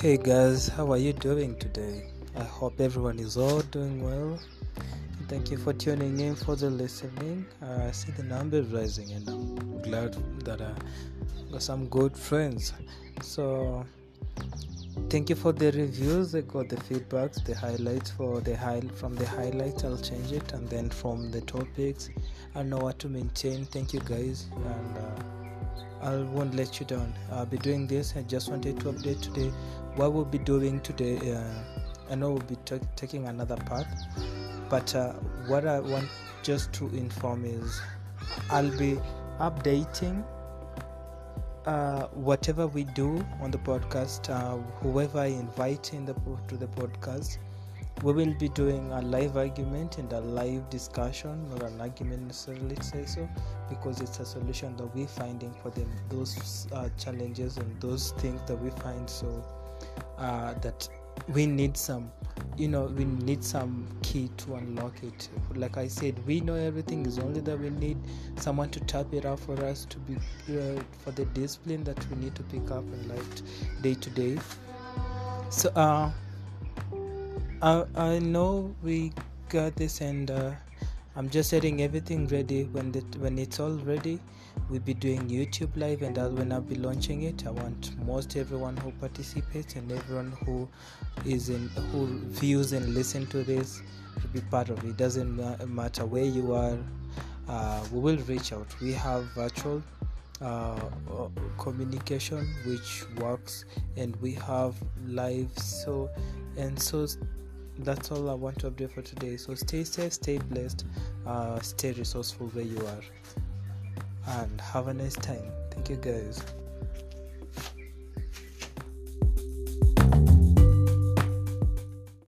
Hey guys, how are you doing today? I hope everyone is all doing well. Thank you for tuning in for the listening. Uh, I see the number rising, and I'm glad that I got some good friends. So, thank you for the reviews. I got the feedbacks, the highlights for the high from the highlights. I'll change it, and then from the topics, I know what to maintain. Thank you guys, and. Uh, I won't let you down. I'll be doing this. I just wanted to update today what we'll be doing today. Uh, I know we'll be t- taking another path, but uh, what I want just to inform is I'll be updating uh, whatever we do on the podcast, uh, whoever I invite in the to the podcast we will be doing a live argument and a live discussion not an argument necessarily say so because it's a solution that we're finding for them those uh, challenges and those things that we find so uh, that we need some you know we need some key to unlock it. Like i said we know everything is only that we need someone to tap it out for us to be uh, for the discipline that we need to pick up in life day to day. So uh I, I know we got this and uh, I'm just getting everything ready. When the, when it's all ready we'll be doing YouTube live and I'll, when I'll be launching it. I want most everyone who participates and everyone who is in who views and listen to this to be part of it. Doesn't matter where you are uh, we will reach out. We have virtual uh, communication which works and we have live so and so that's all I want to update for today. So stay safe, stay blessed, uh, stay resourceful where you are, and have a nice time. Thank you, guys.